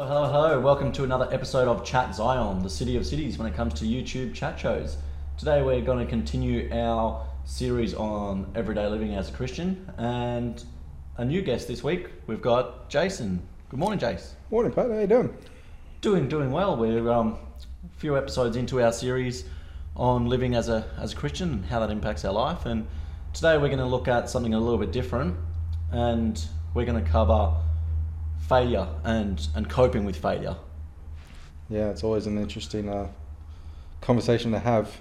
Hello, hello, hello. Welcome to another episode of Chat Zion, the city of cities when it comes to YouTube chat shows. Today we're going to continue our series on everyday living as a Christian and a new guest this week. We've got Jason. Good morning, Jace. Morning, Pat. How you doing? Doing, doing well. We're um, a few episodes into our series on living as a as a Christian and how that impacts our life. And today we're going to look at something a little bit different, and we're going to cover failure and and coping with failure. Yeah, it's always an interesting uh, conversation to have,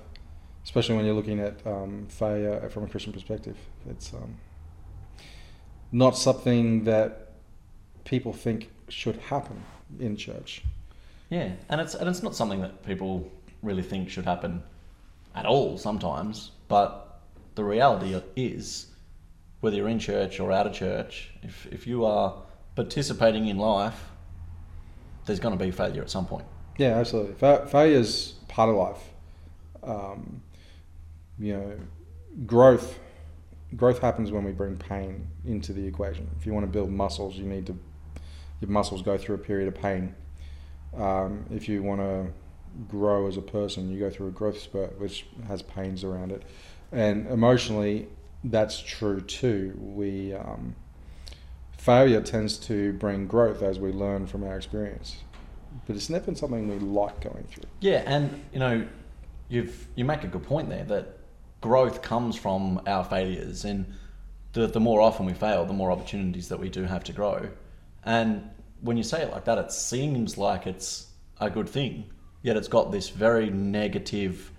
especially when you're looking at um, failure from a Christian perspective. It's um, not something that people think should happen in church. Yeah, and it's and it's not something that people really think should happen at all sometimes. But the reality is, whether you're in church or out of church, if if you are participating in life, there's going to be failure at some point. Yeah, absolutely. Fa- is part of life. Um, you know, growth growth happens when we bring pain into the equation. If you want to build muscles, you need to your muscles go through a period of pain. Um, if you want to grow as a person, you go through a growth spurt which has pains around it, and emotionally, that's true too. We um, failure tends to bring growth as we learn from our experience, but it's never something we like going through. Yeah, and you know, you've you make a good point there that growth comes from our failures, and the the more often we fail, the more opportunities that we do have to grow. And when you say it like that, it seems like it's a good thing, yet it's got this very negative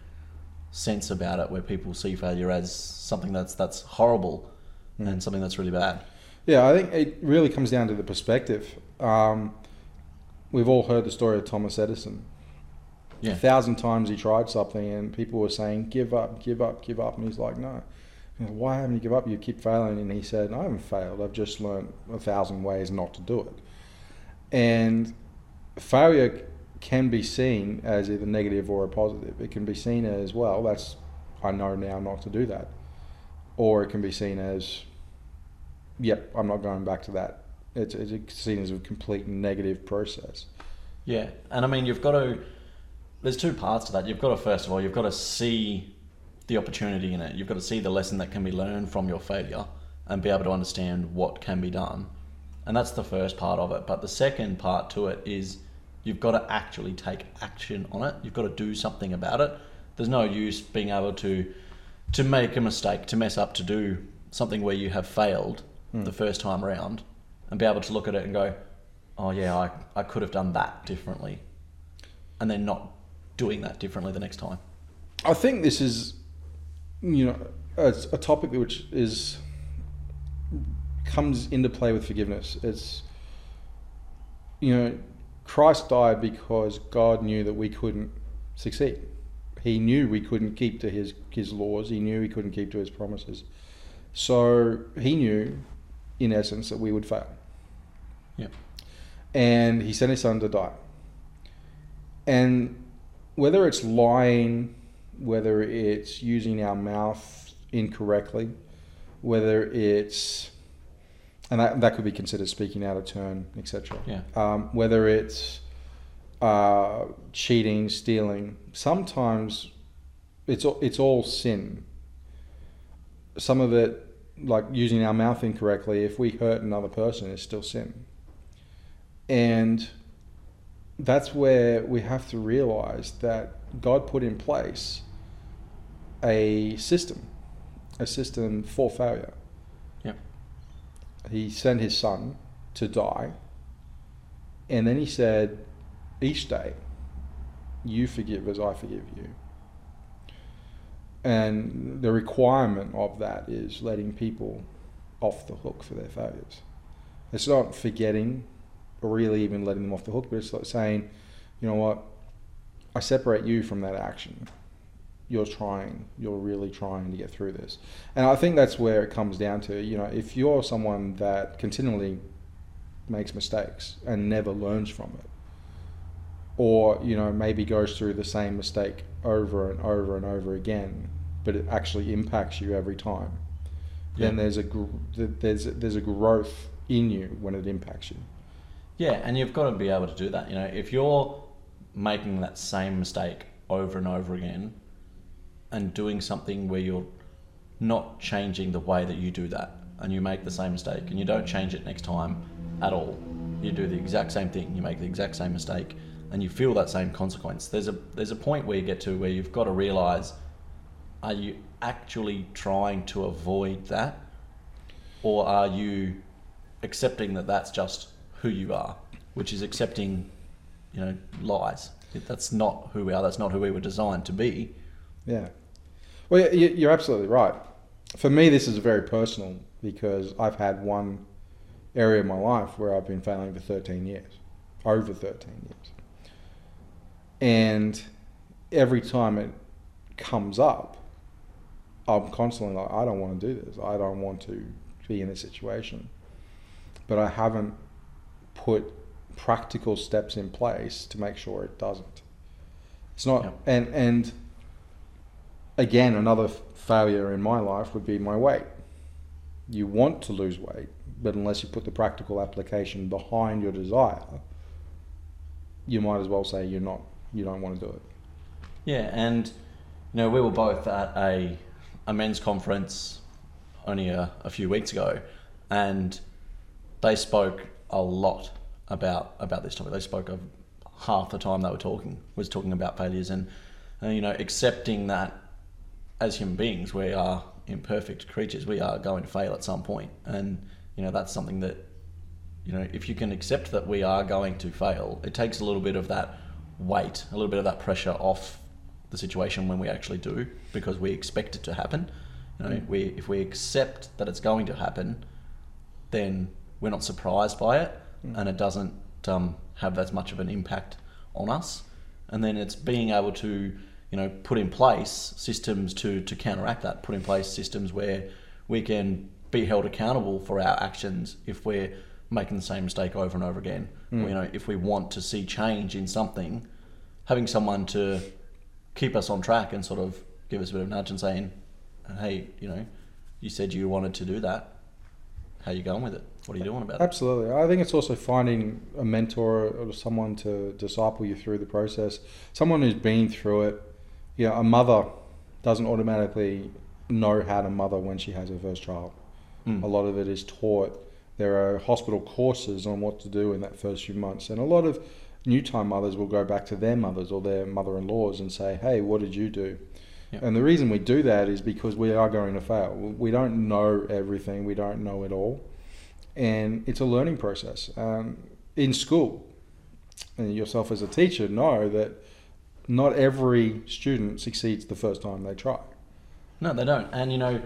sense about it, where people see failure as something that's that's horrible mm. and something that's really bad. Yeah, I think it really comes down to the perspective. Um, we've all heard the story of Thomas Edison. Yeah. A thousand times he tried something, and people were saying, "Give up, give up, give up," and he's like, "No." Why haven't you give up? You keep failing, and he said, "I haven't failed. I've just learned a thousand ways not to do it." And failure can be seen as either negative or a positive. It can be seen as well. That's I know now not to do that, or it can be seen as yep, I'm not going back to that. It's, it's seen as a complete negative process. Yeah, and I mean you've got to. There's two parts to that. You've got to first of all you've got to see the opportunity in it. You've got to see the lesson that can be learned from your failure and be able to understand what can be done. And that's the first part of it. But the second part to it is you've got to actually take action on it. You've got to do something about it. There's no use being able to to make a mistake, to mess up, to do something where you have failed Hmm. the first time around and be able to look at it and go, oh yeah, I, I could have done that differently. And then not doing that differently the next time. I think this is, you know, a, a topic which is comes into play with forgiveness. It's, you know, Christ died because God knew that we couldn't succeed. He knew we couldn't keep to his his laws. He knew he couldn't keep to his promises. So he knew, in essence, that we would fail. Yeah. and he sent his son to die. And whether it's lying, whether it's using our mouth incorrectly, whether it's and that, that could be considered speaking out of turn, etc. Yeah. Um, whether it's uh, cheating, stealing, sometimes it's it's all sin. Some of it, like using our mouth incorrectly, if we hurt another person, is still sin. And that's where we have to realize that God put in place a system, a system for failure. Yep. He sent his son to die, and then he said, each day, you forgive as I forgive you. And the requirement of that is letting people off the hook for their failures. It's not forgetting or really even letting them off the hook, but it's like saying, you know what, I separate you from that action. You're trying, you're really trying to get through this. And I think that's where it comes down to, you know, if you're someone that continually makes mistakes and never learns from it, or, you know, maybe goes through the same mistake over and over and over again, but it actually impacts you every time, then there's a gr- there's there's a growth in you when it impacts you. Yeah, and you've got to be able to do that. You know, if you're making that same mistake over and over again and doing something where you're not changing the way that you do that and you make the same mistake and you don't change it next time at all. You do the exact same thing, you make the exact same mistake and you feel that same consequence. There's a there's a point where you get to where you've got to realize are you actually trying to avoid that or are you accepting that that's just who you are, which is accepting, you know, lies. That's not who we are. That's not who we were designed to be. Yeah. Well, you're absolutely right. For me, this is very personal because I've had one area of my life where I've been failing for 13 years, over 13 years. And every time it comes up, I'm constantly like, I don't want to do this. I don't want to be in this situation. But I haven't put practical steps in place to make sure it doesn't. It's not, Yep. and and again, another failure in my life would be my weight. You want to lose weight, but unless you put the practical application behind your desire, you might as well say you're not, you don't want to do it. Yeah, and you know, we were both at a a men's conference only a, a few weeks ago, and they spoke a lot about about this topic. They spoke of half the time they were talking was talking about failures and, and you know accepting that as human beings we are imperfect creatures. We are going to fail at some point, and you know that's something that you know if you can accept that we are going to fail, it takes a little bit of that weight, a little bit of that pressure off the situation when we actually do, because we expect it to happen. You know, we if we accept that it's going to happen, then we're not surprised by it, and it doesn't um, have as much of an impact on us. And then it's being able to, you know, put in place systems to to counteract that. Put in place systems where we can be held accountable for our actions if we're making the same mistake over and over again. Or, you know, if we want to see change in something, having someone to keep us on track and sort of give us a bit of a nudge and saying, "Hey, you know, you said you wanted to do that. How are you going with it? What are you doing about it?" Absolutely. I think it's also finding a mentor or someone to disciple you through the process. Someone who's been through it. You know, a mother doesn't automatically know how to mother when she has her first child. Mm. A lot of it is taught. There are hospital courses on what to do in that first few months. And a lot of new time mothers will go back to their mothers or their mother in laws and say, hey, what did you do? Yeah. And the reason we do that is because we are going to fail. We don't know everything, we don't know it all. And it's a learning process. Um, in school, and yourself as a teacher know that not every student succeeds the first time they try. No, they don't. And you know,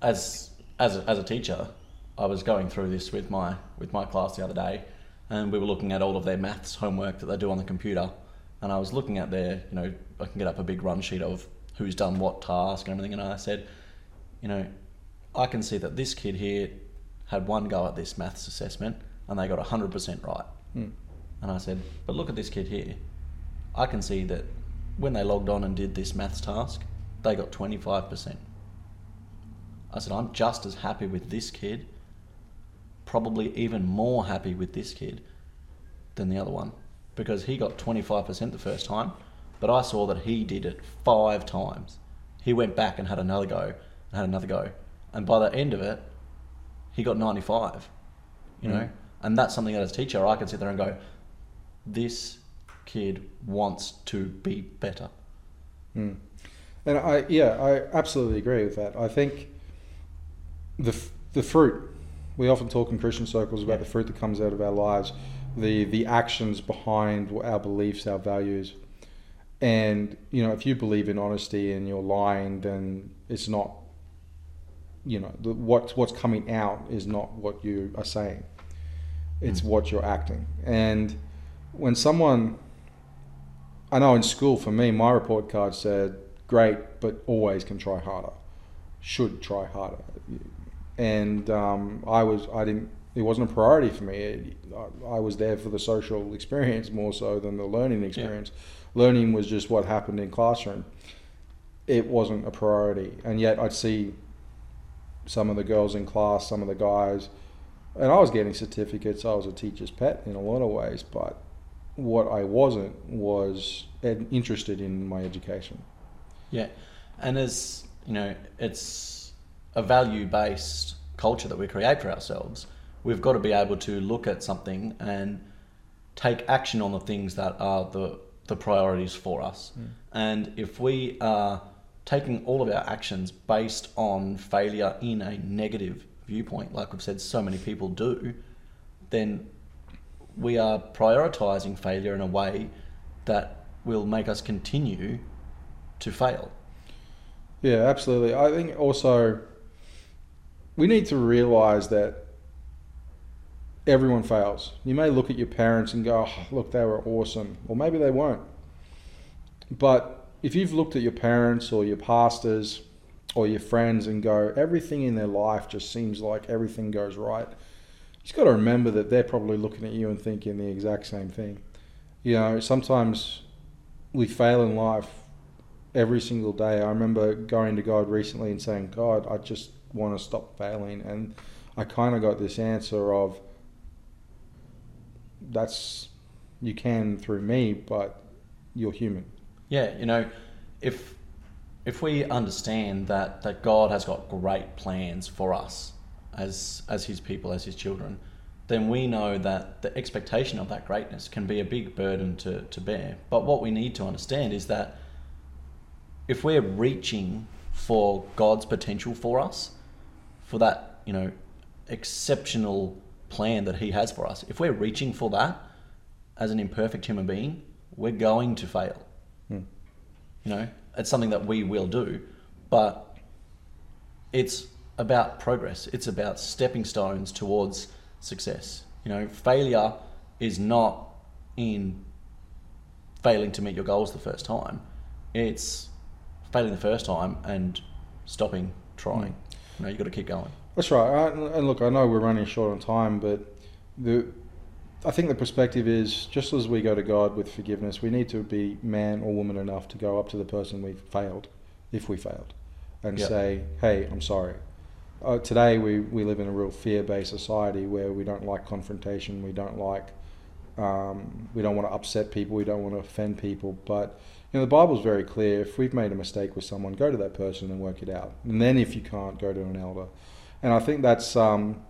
as as a, as a teacher, I was going through this with my with my class the other day, and we were looking at all of their maths homework that they do on the computer, and I was looking at their, you know, I can get up a big run sheet of who's done what task and everything, and I said, you know, I can see that this kid here had one go at this maths assessment and they got hundred percent right. Hmm. And I said, but look at this kid here. I can see that when they logged on and did this maths task, they got 25%. I said, I'm just as happy with this kid, probably even more happy with this kid than the other one because he got 25% the first time, but I saw that he did it five times. He went back and had another go and had another go. And by the end of it, he got 95, you know? Mm. And that's something that as a teacher, I can sit there and go, this kid wants to be better. Mm. And I, yeah, I absolutely agree with that. I think the f- the fruit. We often talk in Christian circles about the fruit that comes out of our lives, the the actions behind our beliefs, our values. And you know, if you believe in honesty and you're lying, then it's not. You know, the, what's what's coming out is not what you are saying. It's Mm. what you're acting. And when someone I know in school for me, my report card said, great, but always can try harder. Should try harder. And um, I was, I didn't, it wasn't a priority for me. It, I, I was there for the social experience more so than the learning experience. Learning was just what happened in classroom. It wasn't a priority. And yet I'd see some of the girls in class, some of the guys and I was getting certificates. I was a teacher's pet in a lot of ways, but what I wasn't was interested in my education. Yeah, and as you know, it's a value-based culture that we create for ourselves. We've got to be able to look at something and take action on the things that are the the priorities for us. Mm. And if we are taking all of our actions based on failure in a negative viewpoint, like we've said so many people do, then we are prioritizing failure in a way that will make us continue to fail. Yeah, absolutely. I think also we need to realize that everyone fails. You may look at your parents and go, oh, look, they were awesome. Or maybe they weren't. But if you've looked at your parents or your pastors or your friends and go, everything in their life just seems like everything goes right, you've got to remember that they're probably looking at you and thinking the exact same thing. You know, sometimes we fail in life every single day. I remember going to God recently and saying, God, I just want to stop failing. And I kind of got this answer of, that's, you can through me, but you're human. Yeah, you know, if if we understand that that God has got great plans for us as as his people, as his children, then we know that the expectation of that greatness can be a big burden to, to bear. But what we need to understand is that if we're reaching for God's potential for us, for that, you know, exceptional plan that He has for us, if we're reaching for that as an imperfect human being, we're going to fail. Hmm. You know, it's something that we will do, but it's about progress. It's about stepping stones towards success. You know, failure is not in failing to meet your goals the first time. It's failing the first time and stopping trying. You know, you got to keep going. That's right. I, and look, I know we're running short on time, but the I think the perspective is just as we go to God with forgiveness, we need to be man or woman enough to go up to the person we've failed, if we failed, and Yeah. say, "Hey, I'm sorry." Uh, today we, we live in a real fear-based society where we don't like confrontation, we don't like, um, we don't want to upset people, we don't want to offend people. But you know the Bible's very clear. If we've made a mistake with someone, go to that person and work it out. And then if you can't, go to an elder. And I think that's um,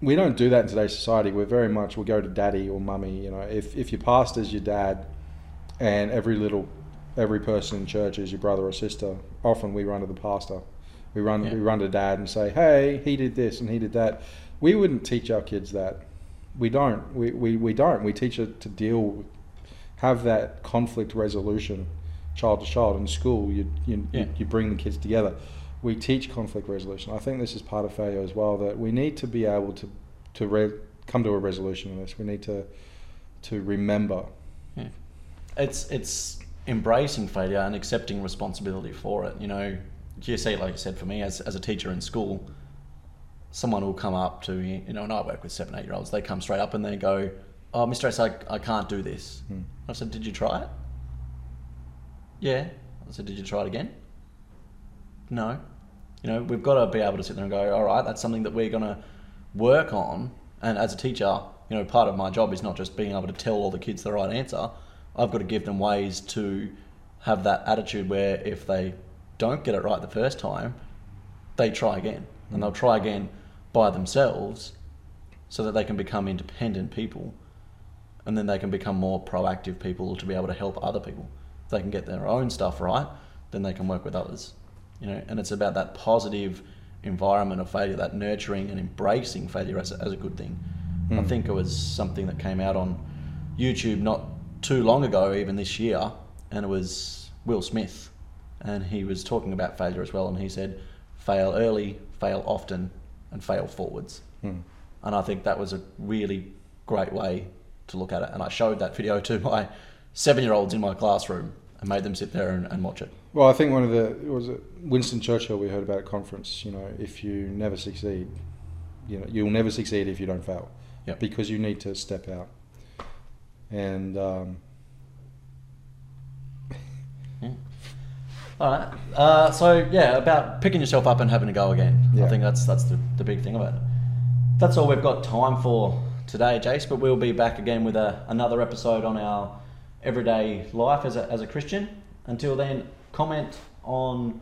we don't do that in today's society. We're very much we go to daddy or mummy. You know, if if your pastor's your dad, and every little every person in church is your brother or sister, often we run to the pastor. We run Yeah. we run to dad and say, hey, he did this and he did that. We wouldn't teach our kids that. We don't. We, we, we don't. We teach it to deal with, have that conflict resolution, child to child in school. You you, Yeah. you bring the kids together. We teach conflict resolution. I think this is part of failure as well. That we need to be able to to re- come to a resolution in this. We need to to remember. Yeah. It's it's embracing failure and accepting responsibility for it. You know, see, like you said, for me as as a teacher in school, someone will come up to me, you know, and I work with seven, eight year olds. They come straight up and they go, "Oh, Mr. S, I, I can't do this." Hmm. I said, "Did you try it?" Yeah. I said, "Did you try it again?" No. You know, we've got to be able to sit there and go, "All right, that's something that we're going to work on." And as a teacher, you know, part of my job is not just being able to tell all the kids the right answer. I've got to give them ways to have that attitude where if they don't get it right the first time, they try again. And they'll try again by themselves so that they can become independent people. And then they can become more proactive people to be able to help other people. If they can get their own stuff right, then they can work with others. You know, and it's about that positive environment of failure, that nurturing and embracing failure as a, as a good thing. I Mm. think it was something that came out on YouTube not too long ago, even this year, and it was Will Smith, and he was talking about failure as well, and he said, "Fail early, fail often, and fail forwards." Hmm. And I think that was a really great way to look at it. And I showed that video to my seven-year-olds in my classroom and made them sit there and, and watch it. Well, I think one of the was it Winston Churchill we heard about at conference. You know, if you never succeed, you know you'll never succeed if you don't fail, Yep. because you need to step out. And um, Yeah. All right. Uh, so yeah, about picking yourself up and having a go again. I think that's that's the, the big thing about it. that's all we've got time for today, Jace. But we'll be back again with a, another episode on our everyday life as a, as a Christian. Until then, comment on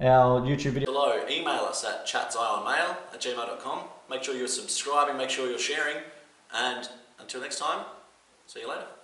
our YouTube video below. Email us at chatsionmail at gmail.com. Make sure you're subscribing, make sure you're sharing, and until next time, see you later.